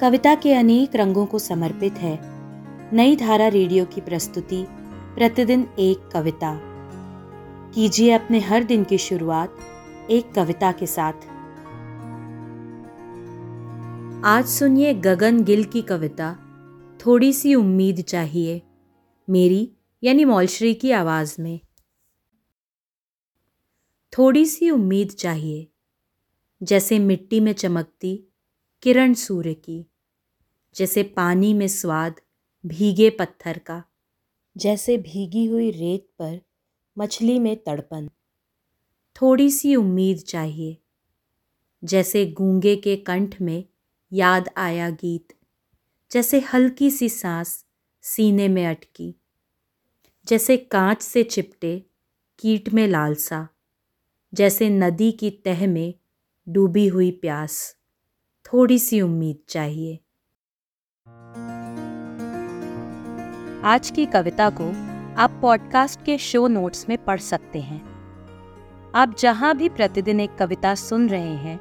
कविता के अनेक रंगों को समर्पित है। नई धारा रेडियो की प्रस्तुति, प्रतिदिन एक कविता। कीजिए अपने हर दिन की शुरुआत एक कविता के साथ। आज सुनिए गगन गिल की कविता थोड़ी सी उम्मीद चाहिए, मेरी यानी मौलश्री की आवाज़ में। थोड़ी सी उम्मीद चाहिए, जैसे मिट्टी में चमकती किरण सूर्य की। जैसे पानी में स्वाद भीगे पत्थर का, जैसे भीगी हुई रेत पर मछली में तड़पन। थोड़ी सी उम्मीद चाहिए, जैसे गूँगे के कंठ में याद आया गीत, जैसे हल्की सी सांस सीने में अटकी, जैसे कांच से चिपटे कीट में लालसा, जैसे नदी की तह में डूबी हुई प्यास। थोड़ी सी उम्मीद चाहिए। आज की कविता को आप पॉडकास्ट के शो नोट्स में पढ़ सकते हैं। आप जहाँ भी प्रतिदिन एक कविता सुन रहे हैं,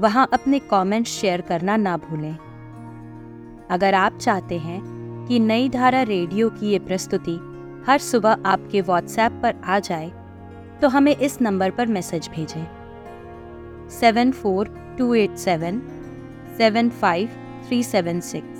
वहाँ अपने कमेंट्स शेयर करना ना भूलें। अगर आप चाहते हैं कि नई धारा रेडियो की ये प्रस्तुति हर सुबह आपके व्हाट्सएप पर आ जाए तो हमें इस नंबर पर मैसेज भेजें। Seven four two eight seven seven five three seven six